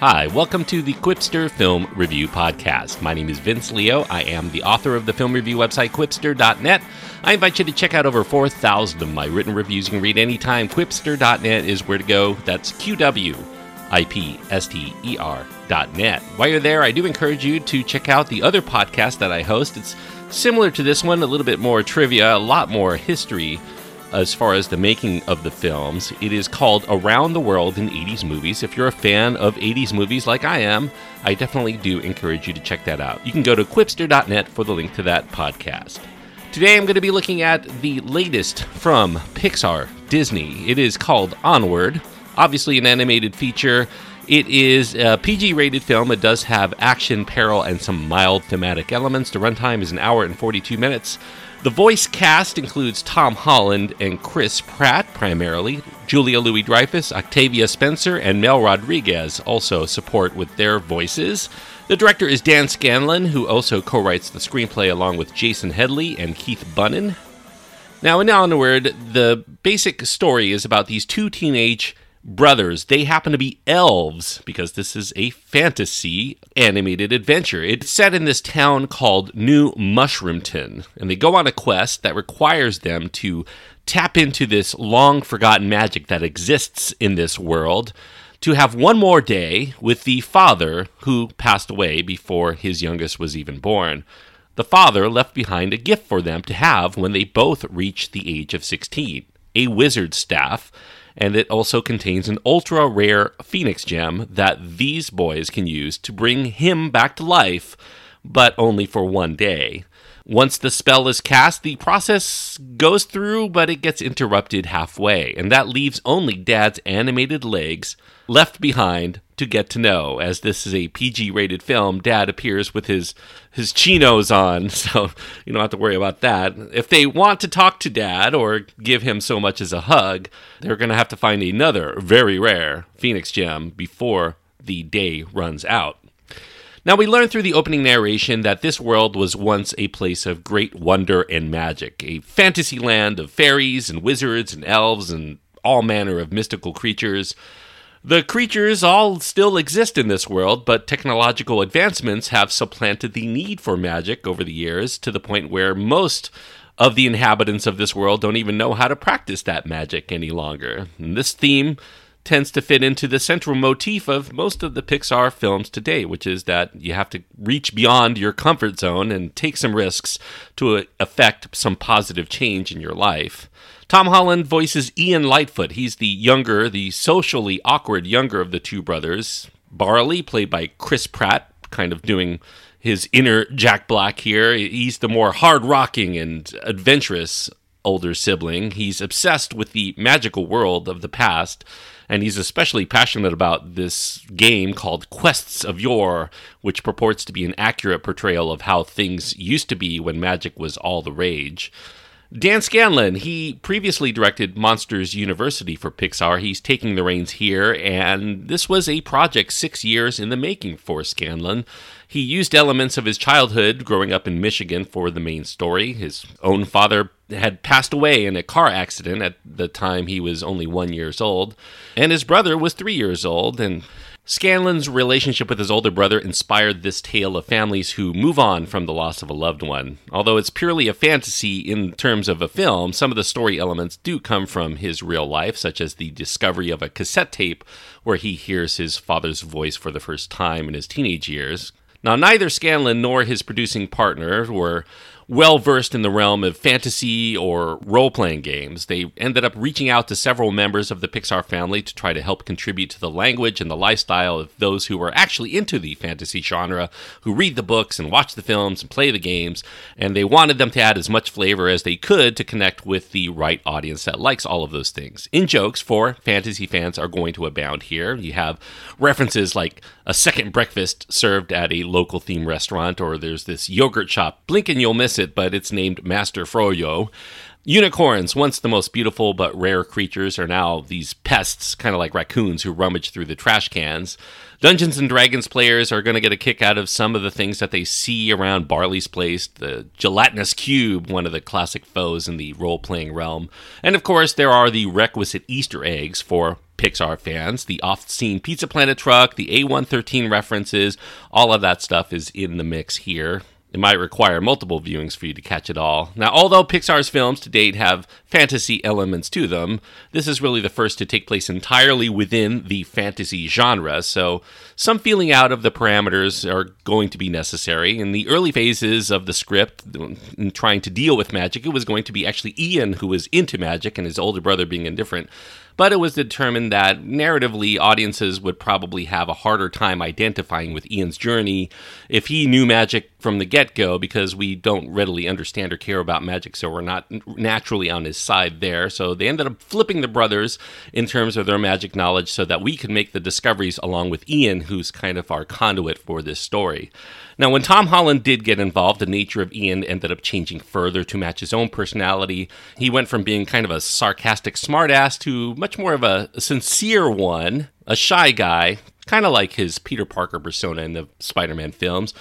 Hi, welcome to the Qwipster Film Review Podcast. My name is Vince Leo. I am the author of the film review website qwipster.net. I invite you to check out over 4,000 of my written reviews. You can read anytime. Qwipster.net is where to go. That's Q W I P S T E R.net. While you're there, I do encourage you to check out the other podcast that I host. It's similar to this one, a little bit more trivia, a lot more history as far as the making of the films. It is called Around the World in 80s Movies. If you're a fan of 80s movies like I am, I definitely do encourage you to check that out. You can go to qwipster.net for the link to that podcast. Today I'm going to be looking at the latest from Pixar Disney. It is called Onward, obviously an animated feature. It is a PG rated film. It does have action, peril, and some mild thematic elements. The runtime is an hour and 42 minutes. The voice cast includes Tom Holland and Chris Pratt primarily. Julia Louis Dreyfus, Octavia Spencer, and Mel Rodriguez also support with their voices. The director is Dan Scanlon, who also co writes the screenplay along with Jason Headley and Keith Bunin. Now, in Onward, the basic story is about these two teenage brothers. They happen to be elves because this is a fantasy animated adventure. It's set in this town called New Mushroomton, and they go on a quest that requires them to tap into this long forgotten magic that exists in this world. To have one more day with the father who passed away before his youngest was even born. The father left behind a gift for them to have when they both reach the age of 16 a wizard staff and it also contains an ultra rare phoenix gem that these boys can use to bring him back to life, but only for one day. Once the spell is cast, the process goes through, but it gets interrupted halfway, and that leaves only Dad's animated legs left behind to get to know. As this is a PG rated film, Dad appears with his, his chinos on, so you don't have to worry about that. If they want to talk to Dad or give him so much as a hug, they're going to have to find another very rare Phoenix gem before the day runs out. Now, we learn through the opening narration that this world was once a place of great wonder and magic, a fantasy land of fairies and wizards and elves and all manner of mystical creatures. The creatures all still exist in this world, but technological advancements have supplanted the need for magic over the years to the point where most of the inhabitants of this world don't even know how to practice that magic any longer. And this theme tends to fit into the central motif of most of the Pixar films today, which is that you have to reach beyond your comfort zone and take some risks to uh, affect some positive change in your life. Tom Holland voices Ian Lightfoot. He's the younger, the socially awkward younger of the two brothers. Barley, played by Chris Pratt, kind of doing his inner Jack Black here. He's the more hard rocking and adventurous older sibling. He's obsessed with the magical world of the past and he's especially passionate about this game called Quests of Yore, which purports to be an accurate portrayal of how things used to be when magic was all the rage. Dan Scanlon, he previously directed Monsters University for Pixar. He's taking the reins here, and this was a project six years in the making for Scanlon. He used elements of his childhood growing up in Michigan for the main story. His own father had passed away in a car accident at the time he was only one years old, and his brother was three years old. And Scanlon's relationship with his older brother inspired this tale of families who move on from the loss of a loved one. Although it's purely a fantasy in terms of a film, some of the story elements do come from his real life, such as the discovery of a cassette tape where he hears his father's voice for the first time in his teenage years. Now, neither Scanlon nor his producing partner were well versed in the realm of fantasy or role playing games. They ended up reaching out to several members of the Pixar family to try to help contribute to the language and the lifestyle of those who are actually into the fantasy genre, who read the books and watch the films and play the games. And they wanted them to add as much flavor as they could to connect with the right audience that likes all of those things. In jokes for fantasy fans are going to abound here. You have references like a second breakfast served at a local theme restaurant, or there's this yogurt shop. Blink and you'll miss it, but it's named Master Froyo. Unicorns, once the most beautiful but rare creatures, are now these pests, kind of like raccoons who rummage through the trash cans. Dungeons and Dragons players are going to get a kick out of some of the things that they see around Barley's Place, the gelatinous cube, one of the classic foes in the role playing realm. And of course, there are the requisite Easter eggs for Pixar fans. The oft seen Pizza Planet truck, the A113 references, all of that stuff is in the mix here. It might require multiple viewings for you to catch it all. Now, although Pixar's films to date have fantasy elements to them, this is really the first to take place entirely within the fantasy genre, so some feeling out of the parameters are going to be necessary. In the early phases of the script, in trying to deal with magic, it was going to be actually Ian who was into magic and his older brother being indifferent but it was determined that narratively audiences would probably have a harder time identifying with Ian's journey if he knew magic from the get go because we don't readily understand or care about magic, so we're not naturally on his side there. So they ended up flipping the brothers in terms of their magic knowledge so that we could make the discoveries along with Ian, who's kind of our conduit for this story. Now, when Tom Holland did get involved, the nature of Ian ended up changing further to match his own personality. He went from being kind of a sarcastic smartass to much more of a sincere one, a shy guy, kind of like his Peter Parker persona in the Spider Man films.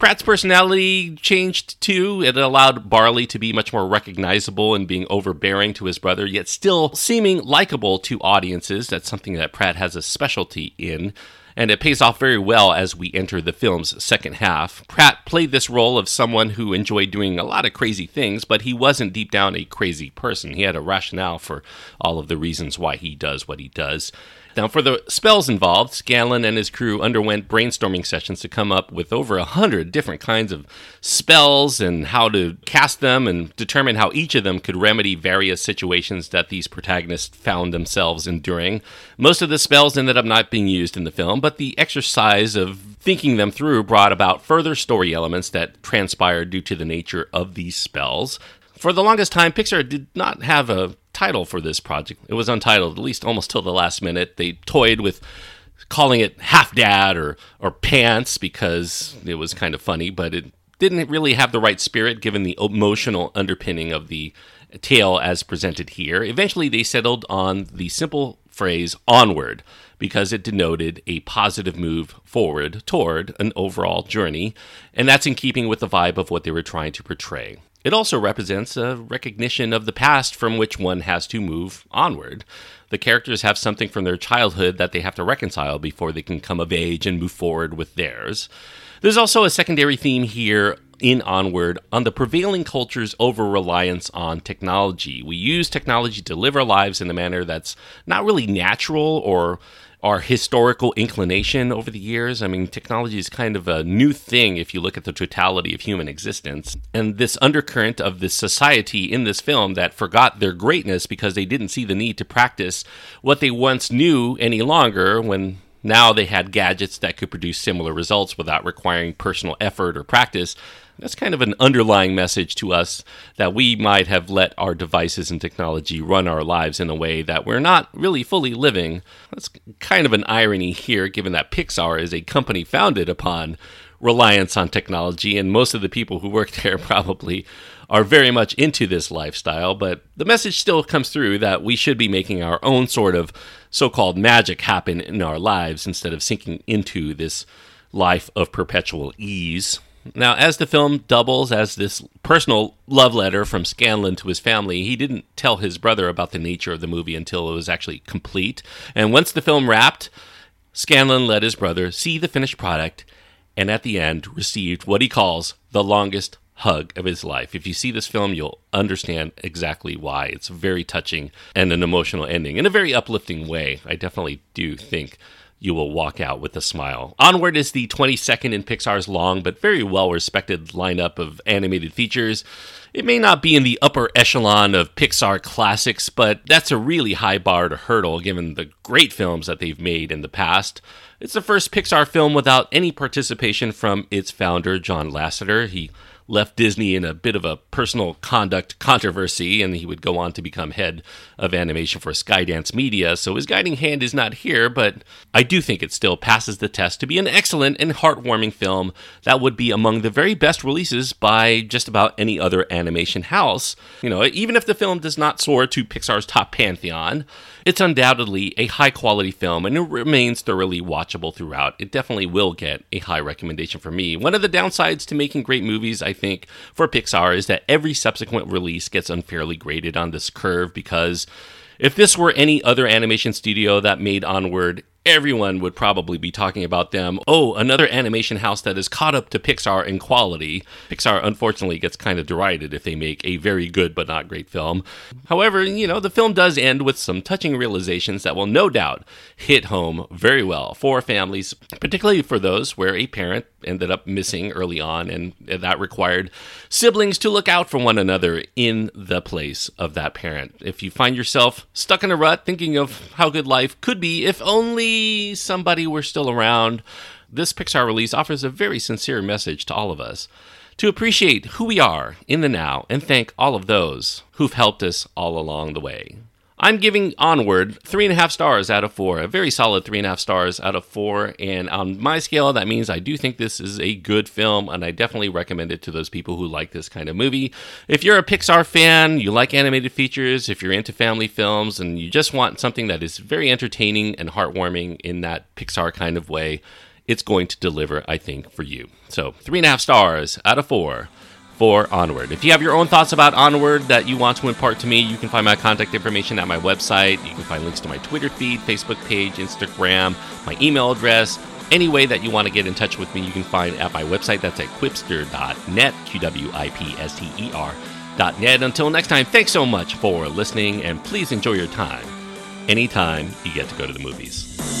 Pratt's personality changed too. It allowed Barley to be much more recognizable and being overbearing to his brother, yet still seeming likable to audiences. That's something that Pratt has a specialty in and it pays off very well as we enter the film's second half. Pratt played this role of someone who enjoyed doing a lot of crazy things, but he wasn't deep down a crazy person. He had a rationale for all of the reasons why he does what he does. Now, for the spells involved, Scanlon and his crew underwent brainstorming sessions to come up with over a hundred different kinds of spells and how to cast them and determine how each of them could remedy various situations that these protagonists found themselves enduring. Most of the spells ended up not being used in the film, but the exercise of thinking them through brought about further story elements that transpired due to the nature of these spells. For the longest time, Pixar did not have a title for this project. It was untitled, at least almost till the last minute. They toyed with calling it Half Dad or, or Pants because it was kind of funny, but it didn't really have the right spirit given the emotional underpinning of the tale as presented here. Eventually, they settled on the simple phrase onward because it denoted a positive move forward toward an overall journey, and that's in keeping with the vibe of what they were trying to portray. It also represents a recognition of the past from which one has to move onward. The characters have something from their childhood that they have to reconcile before they can come of age and move forward with theirs. There's also a secondary theme here in Onward on the prevailing culture's over reliance on technology. We use technology to live our lives in a manner that's not really natural or our historical inclination over the years. I mean, technology is kind of a new thing if you look at the totality of human existence. And this undercurrent of this society in this film that forgot their greatness because they didn't see the need to practice what they once knew any longer when now they had gadgets that could produce similar results without requiring personal effort or practice that's kind of an underlying message to us that we might have let our devices and technology run our lives in a way that we're not really fully living. That's kind of an irony here, given that Pixar is a company founded upon reliance on technology, and most of the people who work there probably are very much into this lifestyle. But the message still comes through that we should be making our own sort of so called magic happen in our lives instead of sinking into this life of perpetual ease. Now, as the film doubles as this personal love letter from Scanlon to his family, he didn't tell his brother about the nature of the movie until it was actually complete. And once the film wrapped, Scanlon let his brother see the finished product and at the end received what he calls the longest hug of his life. If you see this film, you'll understand exactly why. It's very touching and an emotional ending in a very uplifting way. I definitely do think you will walk out with a smile. Onward is the 22nd in Pixar's long but very well respected lineup of animated features. It may not be in the upper echelon of Pixar classics, but that's a really high bar to hurdle given the great films that they've made in the past. It's the first Pixar film without any participation from its founder, John Lasseter. He left Disney in a bit of a personal conduct controversy, and he would go on to become head of animation for Skydance Media. So his guiding hand is not here, but I do think it still passes the test to be an excellent and heartwarming film that would be among the very best releases by just about any other animation house. You know, even if the film does not soar to Pixar's top pantheon, it's undoubtedly a high quality film and it remains thoroughly watchable throughout. It definitely will get a high recommendation from me. One of the downsides to making great movies, I think, for Pixar is that every subsequent release gets unfairly graded on this curve because if this were any other animation studio that made Onward, everyone would probably be talking about them. Oh, another animation house that is caught up to Pixar in quality. Pixar unfortunately gets kind of derided if they make a very good but not great film. However, you know, the film does end with some touching realizations that will no doubt hit home very well for families, particularly for those where a parent ended up missing early on and that required siblings to look out for one another in the place of that parent. If you find yourself stuck in a rut thinking of how good life could be if only somebody were still around, this Pixar release offers a very sincere message to all of us to appreciate who we are in the now and thank all of those who've helped us all along the way. I'm giving Onward three and a half stars out of four, a very solid three and a half stars out of four. And on my scale, that means I do think this is a good film, and I definitely recommend it to those people who like this kind of movie. If you're a Pixar fan, you like animated features, if you're into family films, and you just want something that is very entertaining and heartwarming in that Pixar kind of way, it's going to deliver, I think, for you. So, three and a half stars out of four for Onward. If you have your own thoughts about Onward that you want to impart to me, you can find my contact information at my website. You can find links to my Twitter feed, Facebook page, Instagram, my email address. Any way that you want to get in touch with me, you can find at my website. That's at qwipster.net, Q W I P S T E R.net. Until next time, thanks so much for listening, and please enjoy your time anytime you get to go to the movies.